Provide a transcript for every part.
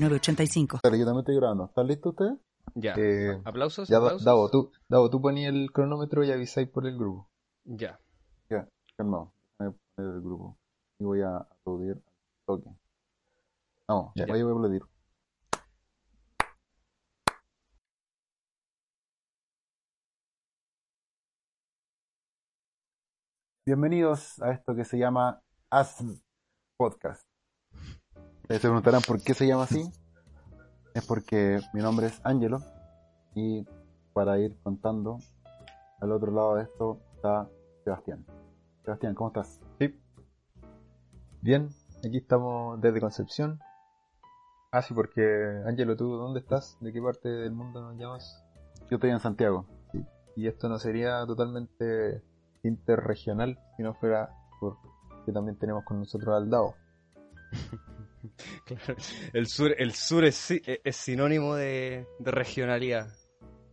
906985. Pero yo también estoy grabando. ¿Están listos ustedes? Ya. Eh, ¿Aplausos? ya, ¿Aplausos? Davo, tú, Davo, tú ponías el cronómetro y avisáis por el grupo. Ya. Ya, calmado. Voy a poner el grupo. Y voy a aplaudir al toque. Vamos, Ya. voy a aplaudir. Bienvenidos a esto que se llama As Podcast. Ustedes se preguntarán por qué se llama así. Es porque mi nombre es Angelo y para ir contando, al otro lado de esto está Sebastián. Sebastián, ¿cómo estás? Sí. Bien, aquí estamos desde Concepción. Ah, sí, porque, Ángelo, ¿tú dónde estás? ¿De qué parte del mundo nos llamas? Yo estoy en Santiago. Y esto no sería totalmente interregional si no fuera porque también tenemos con nosotros al Davo. Claro. El sur, el sur es, si- es sinónimo de, de regionalidad,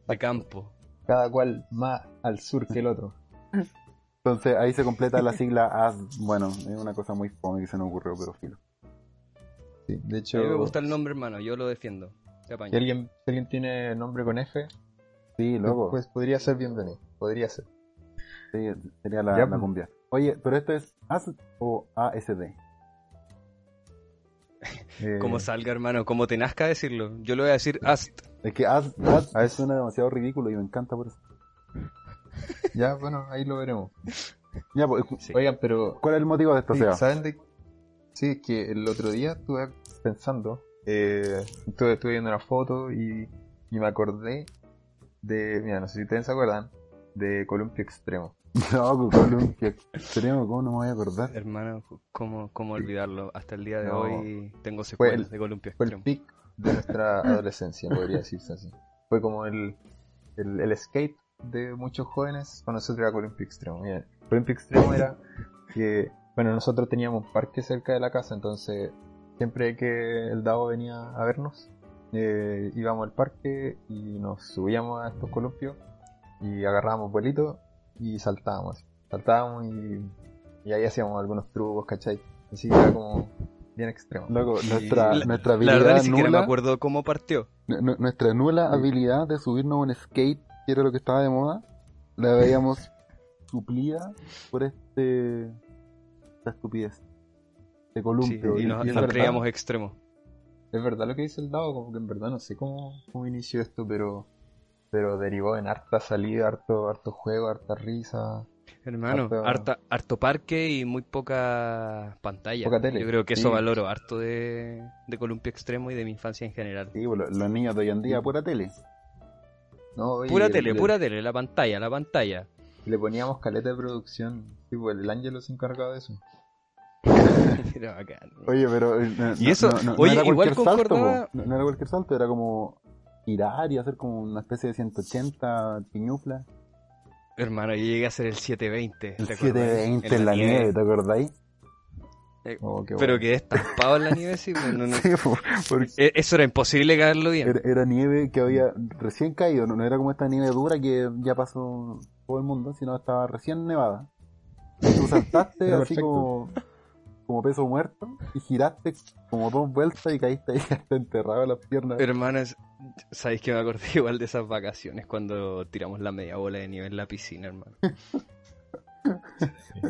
de campo. Cada cual más al sur que el otro. Entonces ahí se completa la sigla AS. Bueno, es una cosa muy fome que se nos ocurrió, pero filo. Sí, de A hecho, mí me gusta el nombre, hermano, yo lo defiendo. Si alguien, si alguien tiene nombre con F, Sí, loco. pues podría ser bienvenido. Podría ser. Sí, sería la, Ya, la pues. cumbia. Oye, pero esto es AS o ASD. Eh, Como salga, hermano, como te nazca decirlo. Yo lo voy a decir ast. Es que AS, AS A ver. suena demasiado ridículo y me encanta por eso. Ya, bueno, ahí lo veremos. Ya, pues, Sí. Oigan, pero ¿cuál es el motivo de esto, Sí, Seba? ¿Saben de Sí, es que el otro día estuve pensando, eh, estuve, estuve viendo una foto y, y me acordé de, mira, no sé si ustedes se acuerdan, de Columpio Extremo. No, Columpio Extremo, ¿cómo no me voy a acordar? Hermano, ¿cómo, cómo olvidarlo? Hasta el día de No. hoy tengo secuelas el- de columpio Fue el extremo. pic de nuestra adolescencia, podría decirse así. Fue como el, el, el skate de muchos jóvenes, con nosotros era Columpio Extremo. Columpio Extremo era que, bueno, nosotros teníamos un parque cerca de la casa, entonces siempre que el Davo venía a vernos, eh, íbamos al parque y nos subíamos a estos columpios y agarrábamos vuelitos y saltábamos. Saltábamos y, y ahí hacíamos algunos trucos, ¿cachai? Así que era como bien extremo. Loco, nuestra, La- nuestra La verdad habilidad ni siquiera me nula, acuerdo cómo partió. nu- nu- nuestra nula habilidad de subirnos a un skate, que era lo que estaba de moda, la veíamos suplida por este esta estupidez de Sí, columpio. y nos, y nos creíamos extremos. Es verdad lo que dice el Dado, como que en verdad no sé cómo, cómo inició esto, pero pero derivó en harta salida, harto, harto juego, harta risa. Hermano, Harto- harta- harto parque y muy poca pantalla. Poca tele. Yo creo que eso valoro harto de, de Columpio Extremo y de mi infancia en general. Sí, pues, lo- los niños de hoy en día, pura tele. No, oye, Pura le- tele, le- pura tele, la pantalla, la pantalla. Le poníamos caleta de producción. Sí, pues el Ángelo se encargaba de eso. Era bacán. Oye, pero. eh, no- Y eso, no- no- oye, era igual cualquier salto, concordaba- no era cualquier salto, era como girar y hacer como una especie de 180 piñufla. Hermano, yo llegué a hacer el 720. El ¿te acordás? 720 en la nieve, ¿te acordáis? Eh, Oh, Pero bueno. quedé estampado en la nieve, sí. pues, no, no. Sí, po, porque E- Eso era imposible caerlo bien. era, era nieve que había recién caído, no, no era como esta nieve dura que ya pasó todo el mundo, sino estaba recién nevada. Tú saltaste así perfecto. como, como peso muerto y giraste como dos vueltas y caíste ahí hasta enterrado en las piernas. Hermanas, ¿sabéis que me acordé igual de esas vacaciones cuando tiramos la media bola de nieve en la piscina, hermano?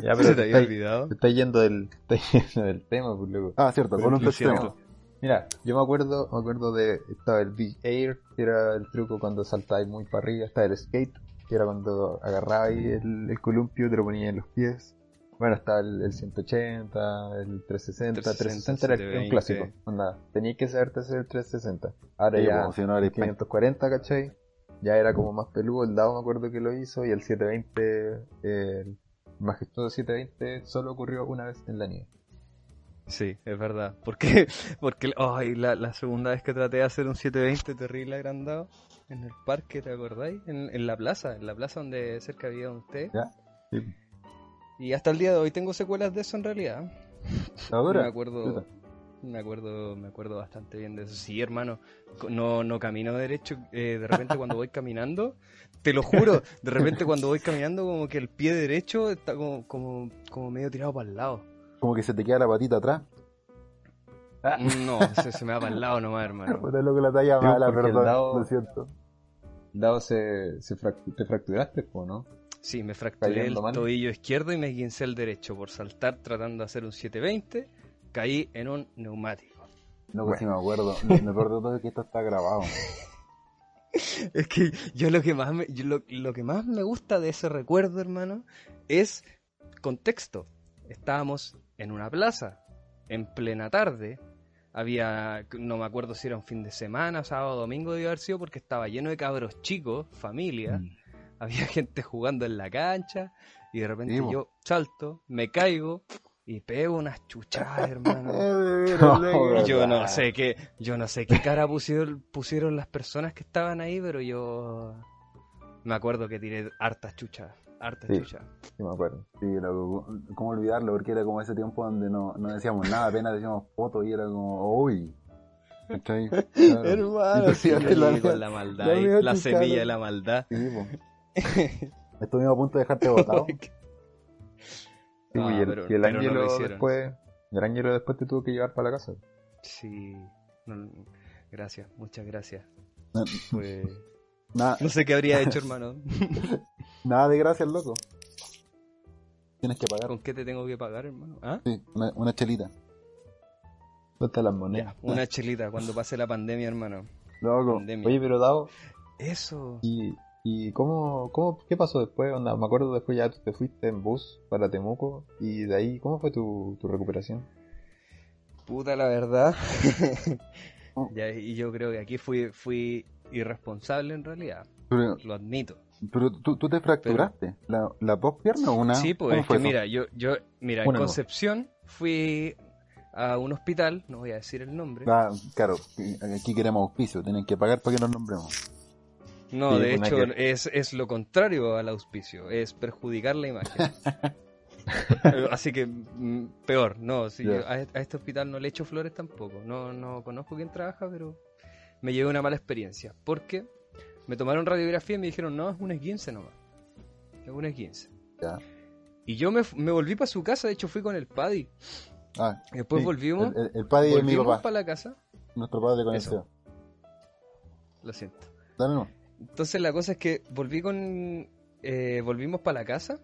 Ya, ¿Se pero te te había olvidado? te está yendo del, te está yendo del tema, pues loco. Ah, cierto, con un siento. Mira, yo me acuerdo, me acuerdo de, estaba el Big Air, que era el truco cuando saltabas muy para arriba, estaba el Skate, que era cuando agarrabas ahí el, el columpio, te lo ponías en los pies. Bueno, estaba el, el 180, el 360, 360 era el- 720. un clásico, onda, tenías que saberte hacer el 360. Ahora Sí, ya, si no el 540, ¿cachai? Ya era como más peludo, el dado me acuerdo que lo hizo, y el 720, el majestuoso 720 solo ocurrió una vez en la nieve. Sí, es verdad. Porque, porque ay, la, la segunda vez que traté de hacer un 720 terrible agrandado en el parque, ¿te acordáis? En, en la plaza, en la plaza donde cerca había un té. ¿Ya? Sí. Y hasta el día de hoy tengo secuelas de eso en realidad. ¿La dura? Me acuerdo, me acuerdo, me acuerdo bastante bien de eso. Sí, hermano, no, no camino derecho. eh, de repente cuando voy caminando, te lo juro, de repente cuando voy caminando como que el pie derecho está como, como, como medio tirado para el lado. Como que se te queda la patita atrás. No, se, se me va para el lado nomás, hermano. Puta loco la talla mala, perdón, dado- lo siento. Dado se, se te fracturaste, po, ¿no? Sí, me fracturé el mal. tobillo izquierdo y me guincé el derecho por saltar tratando de hacer un 720. Caí en un neumático. No, pues sí me acuerdo. Todo es que esto está grabado. Es que yo lo que más me, yo lo, lo que más me gusta de ese recuerdo, hermano, es contexto. Estábamos en una plaza, en plena tarde. Había, no me acuerdo si era un fin de semana, sábado o domingo debió haber sido porque estaba lleno de cabros chicos, familia. Mm. Había gente jugando en la cancha y de repente yo salto, me caigo y pego unas chuchadas, hermano. No, Y yo no sé qué, yo no sé qué cara pusieron, pusieron las personas que estaban ahí, pero yo me acuerdo que tiré hartas chuchas, hartas Sí. chuchas. Sí, me acuerdo. Sí, loco, ¿cómo olvidarlo? Porque era como ese tiempo donde no, no decíamos nada, apenas decíamos fotos y era como, uy. ¿Cachai? Claro. Hermano, sí, la- con la maldad, la ahí, la semilla de la maldad. Sí. Estuvimos a punto de dejarte botado. Sí, No, y el, pero- y el no después, el Ángelo después te tuvo que llevar para la casa. Sí, no, gracias, muchas gracias. No, Fue- Nada, No sé qué habría hecho, hermano. nada de gracias, loco. Tienes que pagar. ¿Con qué te tengo que pagar, hermano? ¿Ah? Sí, una, una chelita. ¿Dónde están las monedas? Una chelita cuando pase la pandemia, hermano. Loco. Pandemia. Oye, pero Dado, Eso. ¿y, y cómo, cómo, qué pasó después? Onda, me acuerdo después ya tú te fuiste en bus para Temuco y de ahí, ¿cómo fue tu, tu recuperación? Puta la verdad. Ya, y yo creo que aquí fui, fui irresponsable en realidad. Pero, Lo admito. pero tú, tú te fracturaste. ¿La, la pospierna o una? Sí, pues ¿Cómo es que mira, yo, yo, mira, en. Concepción fui a un hospital, no voy a decir el nombre. Ah, claro, aquí queremos auspicio, tienen que pagar para que nos nombremos. No, de una hecho que- es, es lo contrario al auspicio, es perjudicar la imagen. Así que mm, peor, no, si yo a, este hospital no le echo flores tampoco, no, no conozco quién trabaja, pero me llevé una mala experiencia, porque me tomaron radiografía y me dijeron, no, es un esguince nomás, es un esguince. Ya. Y yo me, me volví para su casa, de hecho fui con el Paddy, Ah, después sí, volvimos, El, el, el padre de mi volvimos papá, para la casa, nuestro padre con el Eso. CEO. lo siento. Dale, no. Entonces la cosa es que volví con. eh, volvimos para la casa.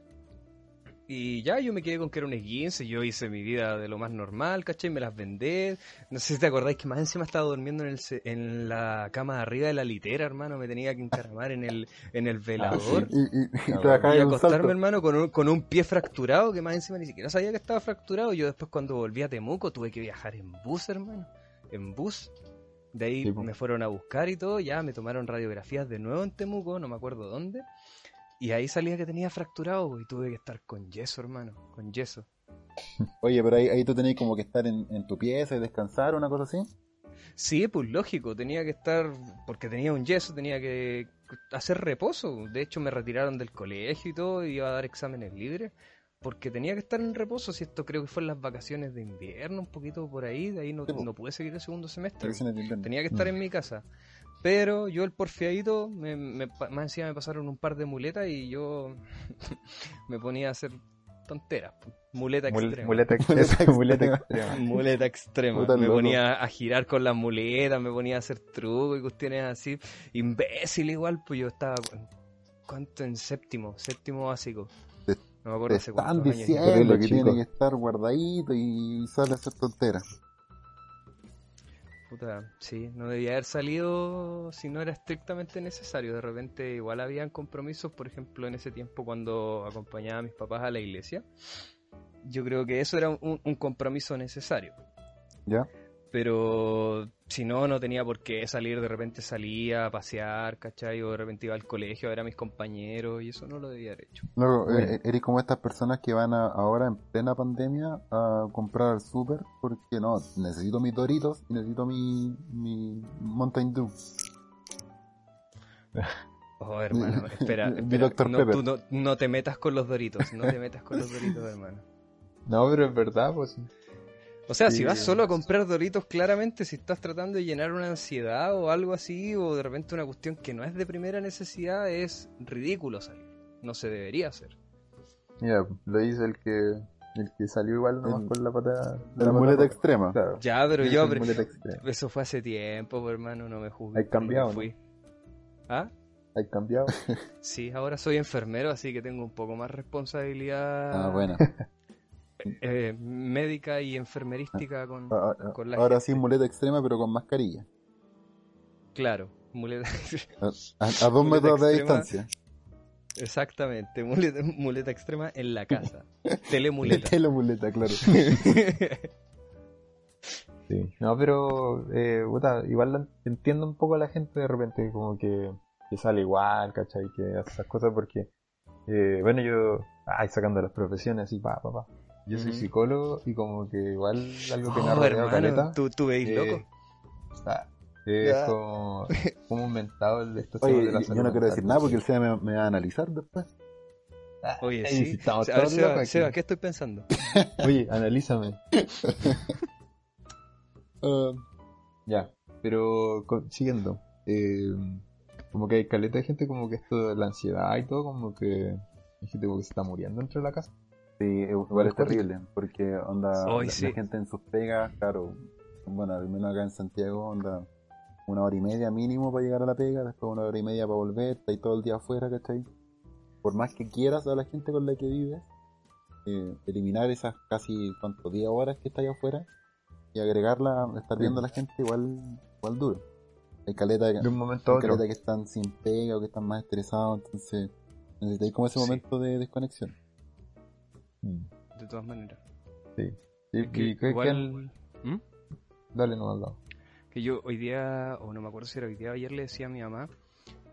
Y ya yo me quedé con que era un esguince. Yo hice mi vida de lo más normal, ¿cachai? Me las vendé. No sé si te acordáis que más encima estaba durmiendo en, el, en la cama de arriba de la litera, hermano. Me tenía que encaramar en el, en el velador. Y, y, y Y un acostarme, hermano, con un, con un pie fracturado, que más encima ni siquiera sabía que estaba fracturado. Yo después cuando volví a Temuco tuve que viajar en bus, hermano. En bus. De ahí Sí, me fueron a buscar y todo, ya me tomaron radiografías de nuevo en Temuco, no me acuerdo dónde. Y ahí salía que tenía fracturado y tuve que estar con yeso, hermano, con yeso. Oye, pero ahí, ahí tú tenías como que estar en, en tu pieza y descansar, una cosa así. Sí, pues lógico, tenía que estar, porque tenía un yeso, tenía que hacer reposo. De hecho, me retiraron del colegio y todo, y iba a dar exámenes libres, porque tenía que estar en reposo. Si esto creo que fue en las vacaciones de invierno, un poquito por ahí, de ahí no, no pude seguir el segundo semestre. Tenía que estar en mi casa. Pero yo el porfiadito, me, me más encima me pasaron un par de muletas y yo me ponía a hacer tonteras. Muleta Mul- extrema. muleta extrema. muleta extrema. Muleta extrema. Me ponía a girar con las muletas, me ponía a hacer trucos y cuestiones así. Imbécil igual, pues yo estaba... ¿Cuánto en séptimo? Séptimo básico. No me acuerdo Te hace están años. diciendo Terrible, que chico. tiene que estar guardadito y sale a hacer tonteras. Puta, sí, no debía haber salido si no era estrictamente necesario. De repente igual habían compromisos, por ejemplo, en ese tiempo cuando acompañaba a mis papás a la iglesia. Yo creo que eso era un, un compromiso necesario. ¿Ya? Pero Si no, no tenía por qué salir, de repente salía a pasear, ¿cachai? O de repente iba al colegio a ver a mis compañeros y eso no lo debía haber hecho. Luego, Bueno. eh, eres como estas personas que van a- ahora en plena pandemia a comprar al súper porque no, necesito mis Doritos y necesito mi, mi Mountain Dew. Oh, hermano, espera, Mi espera, no, tú no, no te metas con los doritos, no te metas con los doritos, hermano. No, pero es verdad, pues. O sea, si vas solo a comprar doritos, claramente si estás tratando de llenar una ansiedad o algo así, o de repente una cuestión que no es de primera necesidad, es ridículo salir. No se debería hacer. Mira, lo dice el que el que salió igual nomás El- con la pata. De la muleta extrema. Claro. Ya, pero yo... pero- muleta extrema. Eso fue hace tiempo, pues, hermano, no me juzgues. Hay cambiado. ¿Ah? Hay cambiado. Sí, ahora soy enfermero, así que tengo un poco más responsabilidad Ah, bueno. eh, médica y enfermerística con... Ah, ah, Con la Ahora gente. sí, muleta extrema, pero con mascarilla. Claro, muleta... A, a- a dos Muleta metros de extrema. distancia. Exactamente, muleta, muleta extrema en la casa. Telemuleta. Tela muleta, claro. Sí. No, pero eh, puta, igual entiendo un poco a la gente de repente como que, que sale igual, ¿cachai? Que hace esas cosas porque, eh, bueno, yo, ay, sacando las profesiones así, pa, pa, pa. Yo soy psicólogo y como que igual algo que me ha Oh, rodeado caleta. ¿tú, tú veis eh, loco. ah, es Ya. como, como inventado el estos Oye, de la yo salud no quiero decir nada porque sí. el SEA me, me va a analizar después. Ah, Oye, sí. si estamos A ver, todos Seba, locos aquí. Seba, ¿qué estoy pensando? Oye, analízame. Ah, Ya, pero co- siguiendo, eh, como que hay caleta de gente como que esto de la ansiedad y todo, como que hay gente como que se está muriendo dentro de la casa. Sí, igual es terrible, porque onda, Hoy la, sí. la gente en sus pegas, claro, bueno, al menos acá en Santiago, onda, una hora y media mínimo para llegar a la pega, después una hora y media para volver, ahí todo el día afuera, ¿cachai? Por más que quieras a la gente con la que vives, eh, eliminar esas casi, ¿cuánto? 10 horas que está ahí afuera y agregarla, estar viendo a la gente igual, igual duro. Hay caleta, De un momento caleta que están sin pega o que están más estresados, entonces necesitáis como ese Sí. momento de desconexión. Mm, De todas maneras. Sí. Sí, Es que y que- igual... que- ¿Mm? Dale, no al lado. Que yo hoy día, o no me acuerdo si era hoy día o ayer, le decía a mi mamá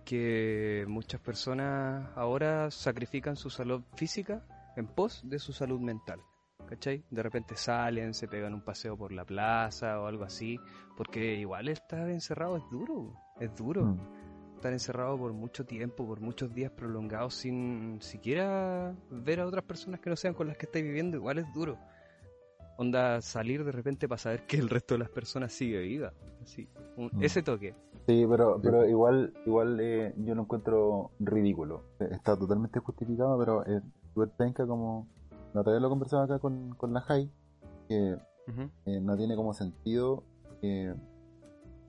que muchas personas ahora sacrifican su salud física en pos de su salud mental. ¿Cachai? De repente salen, se pegan un paseo por la plaza o algo así, porque igual estar encerrado es duro, es duro. Mm. Estar encerrado por mucho tiempo, por muchos días prolongados sin siquiera ver a otras personas que no sean con las que estáis viviendo, igual es duro. Onda salir de repente para saber que el resto de las personas sigue viva. Así, un- Mm. ese toque. Sí, pero, pero igual, igual eh, yo lo encuentro ridículo. Eh, Está totalmente justificado, pero es súper penca como... La otra vez lo conversaba acá con, con la Jai, que eh, no tiene como sentido que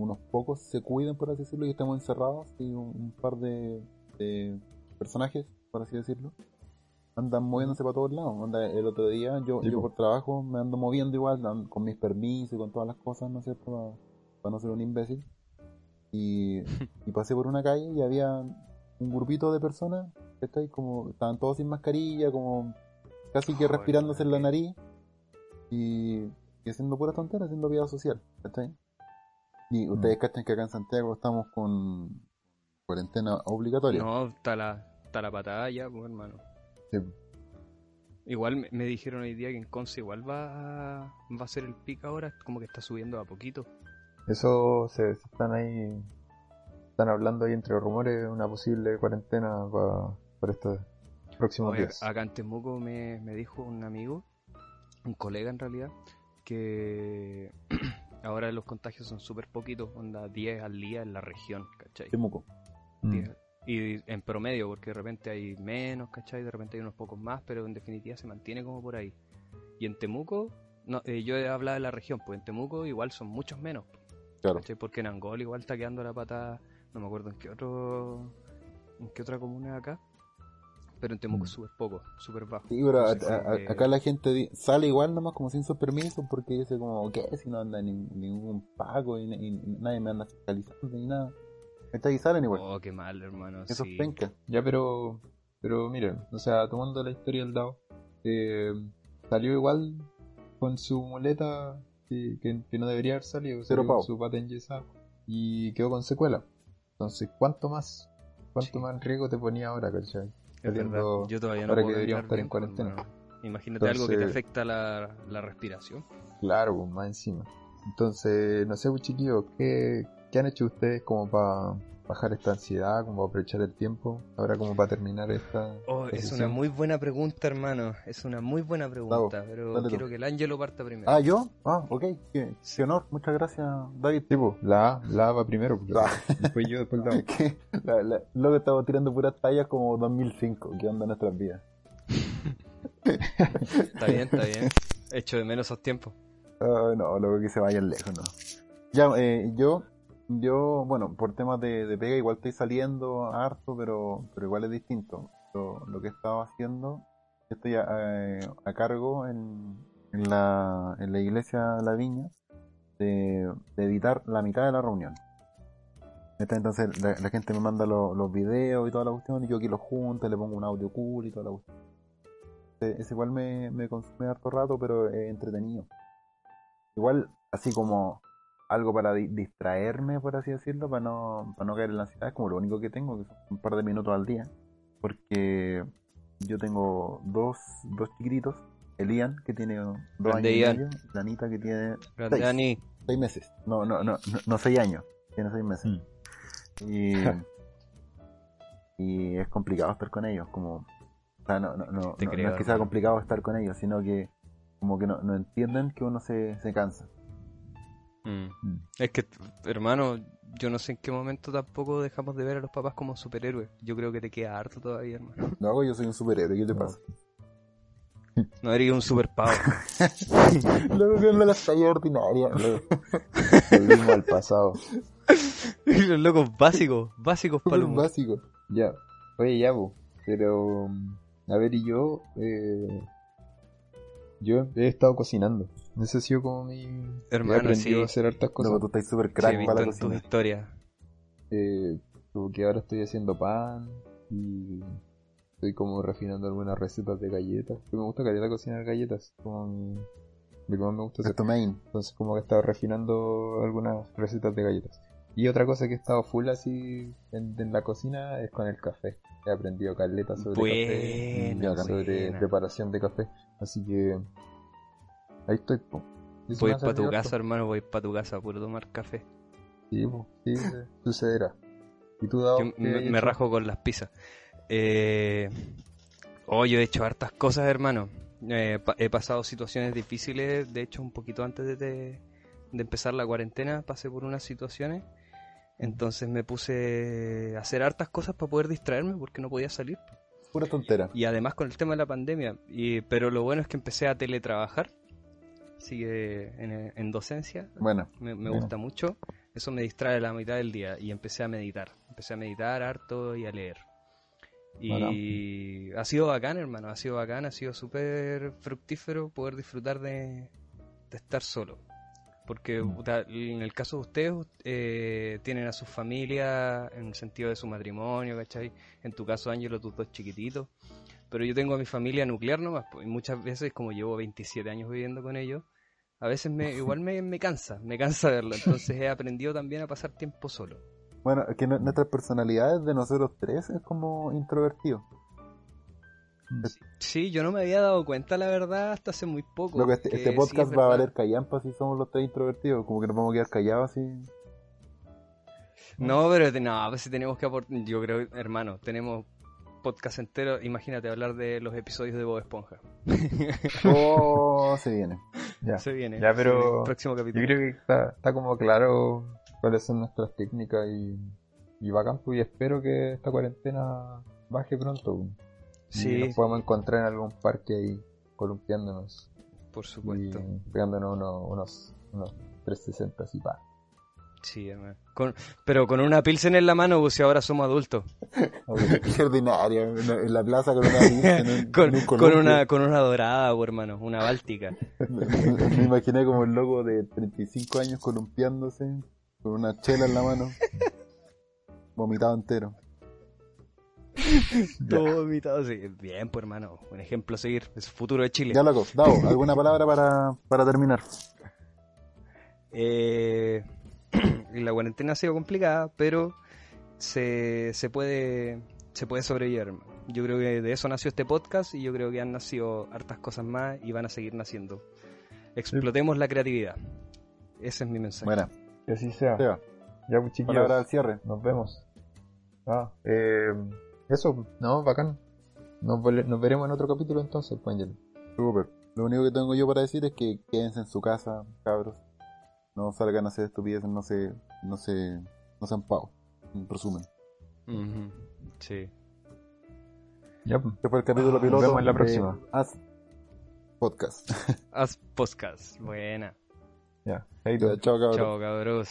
unos pocos se cuiden, por así decirlo, y estemos encerrados y un, un par de, de personajes, por así decirlo, andan moviéndose para todos lados. El otro día yo, Sí, yo po. por trabajo me ando moviendo igual, con mis permisos y con todas las cosas, ¿no es cierto? Para, para no ser un imbécil. Y, y pasé por una calle y había un grupito de personas, ¿cachai? Como estaban todos sin mascarilla, como casi que Joder, respirándose en la nariz y, y haciendo pura tontera, haciendo vida social, ¿cachai? Y ustedes cachan que acá en Santiago estamos con cuarentena obligatoria. No, está la, está la patada ya, pues, hermano. Sí. Igual me, me dijeron hoy día que en Conce igual va, a- va a ser el pico ahora, como que está subiendo a poquito. Eso se, se están ahí, están hablando ahí entre rumores una posible cuarentena para, para estos próximos Oye, días. acá en Temuco me, me dijo un amigo, un colega en realidad, que ahora los contagios son súper poquitos, onda 10 al día en la región, ¿cachai? Temuco. Mm. 10. Y en promedio, porque de repente hay menos, ¿cachai? De repente hay unos pocos más, pero en definitiva se mantiene como por ahí. Y en Temuco, no, eh, yo he hablado de la región, pues en Temuco igual son muchos menos, Claro. ¿cachai? Porque en Angol igual está quedando la pata, no me acuerdo en qué otro, en qué otra comuna acá, pero en Temuco Mm. es súper poco, súper bajo. Sí, pero a- a- que- acá la gente sale igual nomás como sin sus permisos porque dice como, ¿qué? Si no anda ni, ningún pago y, y nadie me anda fiscalizando ni nada. ¿Cachai? Y salen igual. Oh, qué mal, hermano. Eso sí. es penca. Ya, pero, pero miren, o sea, tomando la historia del DAO, eh, salió igual con su muleta que, que- que no debería haber salido. Salió con su pata enyesada y quedó con secuela. Entonces, ¿cuánto más? ¿Cuánto Sí. más riesgo te ponía ahora, cachai? Yo todavía no ahora puedo que deberíamos estar en cuarentena. Imagínate algo que te Entonces- afecta la, la respiración. Claro, pues, más encima. Entonces, no sé, pues, chiquillos, ¿qué, ¿qué han hecho ustedes como para bajar esta ansiedad, como aprovechar el tiempo? Ahora como para terminar esta... Oh, es una muy buena pregunta, hermano. Es una muy buena pregunta, pero tú. quiero que el Ángelo parta primero. Ah, ¿yo? Ah, ok. Qué, qué honor. Muchas gracias, David. Sí, pues, la A, la A va primero, Ah. después yo, después la A. Que la- Luego estamos tirando puras tallas como 2005. ¿Qué onda en nuestras vidas? Está bien, está bien. Echo de menos esos tiempos. No, luego que se vayan lejos, no. Ya, eh, yo, yo, bueno, por temas de, de pega igual estoy saliendo harto, pero, pero igual es distinto. Lo, lo que he estado haciendo, estoy a, eh, a cargo en, en, la, en la iglesia La Viña de, de editar la mitad de la reunión. Esta- Entonces la, gente me manda lo- los videos y toda la cuestión, y yo aquí los junto, le pongo un audio cool y toda la cuestión. Ese- ese igual me, me consume harto rato, pero es entretenido. Igual, así como algo para di- distraerme, por así decirlo, para no, para no caer en la ansiedad, es como lo único que tengo, que son un par de minutos al día. Porque yo tengo dos, dos chiquititos, el Ian, que tiene dos Grande años y Ian. medio, y la Anita, que tiene Seis. Dani. seis meses. No, no, no, no, no seis años, tiene seis meses. Mm. Y, y es complicado estar con ellos, como, o sea, no, no, no, no- no creo, es que sea complicado estar con ellos, sino que como que no, no entienden que uno se, se cansa. Mm. Mm. Es que, hermano, yo no sé en qué momento tampoco dejamos de ver a los papás como superhéroes. Yo creo que te queda harto todavía, hermano. No hago, yo soy un superhéroe, ¿qué te pasa? No eres un superpavo. Luego que no las tallas ordinarias. Volvimos al pasado. los locos básicos, básicos para Súper básico. Ya, oye, ya, bu, pero mm, a ver, y yo, eh, yo he estado cocinando. Ese ha sido como mi. Hermano, he aprendido sí. a hacer hartas cosas. Luego tú estás súper Sí, crack visto para la en tus cocina. historias. Eh, como que ahora estoy haciendo pan y estoy como refinando algunas recetas de galletas. Porque me gusta calidad cocinar galletas, como mi, lo que más me gusta hacer. Tu main. Entonces como que he estado refinando algunas recetas de galletas. Y otra cosa que he estado full así en, en la cocina es con el café. He aprendido caleta sobre café, Buena, sobre buena. preparación de café. Así que ahí estoy. po. Voy para tu casa, hermano, voy para tu casa puro tomar café. Sí, po, sí, sucederá. ¿Y tú, qué me, me rajo con las pizzas. Eh, oh, yo he hecho hartas cosas, hermano. Eh, pa- he pasado situaciones difíciles, de hecho, un poquito antes de, de- de empezar la cuarentena, pasé por unas situaciones. Entonces me puse a hacer hartas cosas para poder distraerme porque no podía salir. Pura tontera. Y además con el tema de la pandemia. Y, pero lo bueno es que empecé a teletrabajar. Sigue en, en docencia. Bueno, Me, me Bueno. gusta mucho. Eso me distrae la mitad del día. Y empecé a meditar. Empecé a meditar harto y a leer. Y ha sido bacán, hermano. Ha sido bacán. Ha sido súper fructífero poder disfrutar de, de estar solo. Porque Mm. en el caso de ustedes, eh, tienen a su familia en el sentido de su matrimonio, ¿cachai? En tu caso, Ángelo, tus dos chiquititos. Pero yo tengo a mi familia nuclear nomás, pues, y muchas veces, como llevo 27 años viviendo con ellos, a veces me, igual me, me cansa, me cansa verlo. Entonces he aprendido también a pasar tiempo solo. bueno, que nu- nuestras personalidades de nosotros tres es como introvertido. Sí, yo no me había dado cuenta, la verdad, hasta hace muy poco. Lo que este, que este podcast va a valer callampa si somos los tres introvertidos, como que nos vamos a quedar callados así. No, pero no, pues si tenemos que aportar, yo creo, hermano, tenemos podcast entero, imagínate hablar de los episodios de Bob Esponja. Oh, se viene. Ya. Se viene. Ya, pero viene próximo Yo capítulo. creo que está, está como claro cuáles son nuestras técnicas y, y bacán, y espero que esta cuarentena baje pronto. Y Sí, nos podamos encontrar en algún parque ahí columpiándonos por supuesto. y pegándonos unos, unos, unos 360 y pa. Sí, hermano. Con- pero con una pilsen en la mano, pues si ahora somos adultos. Qué ordinaria, en la- plaza con una virgen, en un- Con, un una, con una dorada, pues, hermano, una báltica. Me imaginé como el loco de 35 años columpiándose con una chela en la mano, vomitado entero. Todo vomitado, sí. Bien, pues hermano, un ejemplo a seguir. Es futuro de Chile. Ya loco, Davo, ¿alguna palabra para, para terminar? Eh, la cuarentena ha sido complicada, pero se, se puede se puede sobrevivir. Yo creo que de eso nació este podcast y yo creo que han nacido hartas cosas más y van a seguir naciendo. Explotemos la creatividad. Ese es mi mensaje. Bueno, Que así sea. Ya, pues chiquillos. palabra al cierre. Nos vemos. Ah, eh, eso, no, bacán. Nos, veremos en otro capítulo entonces, pues, Angel. Súper. Lo único que tengo yo para decir es que quédense en su casa, cabros. No salgan a hacer estupideces, no se, no se, no sean pavos. En resumen. Ujú, Sí. Ya, pues. Este fue el capítulo Nos piloto. vemos en la próxima. Haz Podcast. Haz podcast. Buena. Ya. Ahí tú. Chao, cabros. Chao, cabros.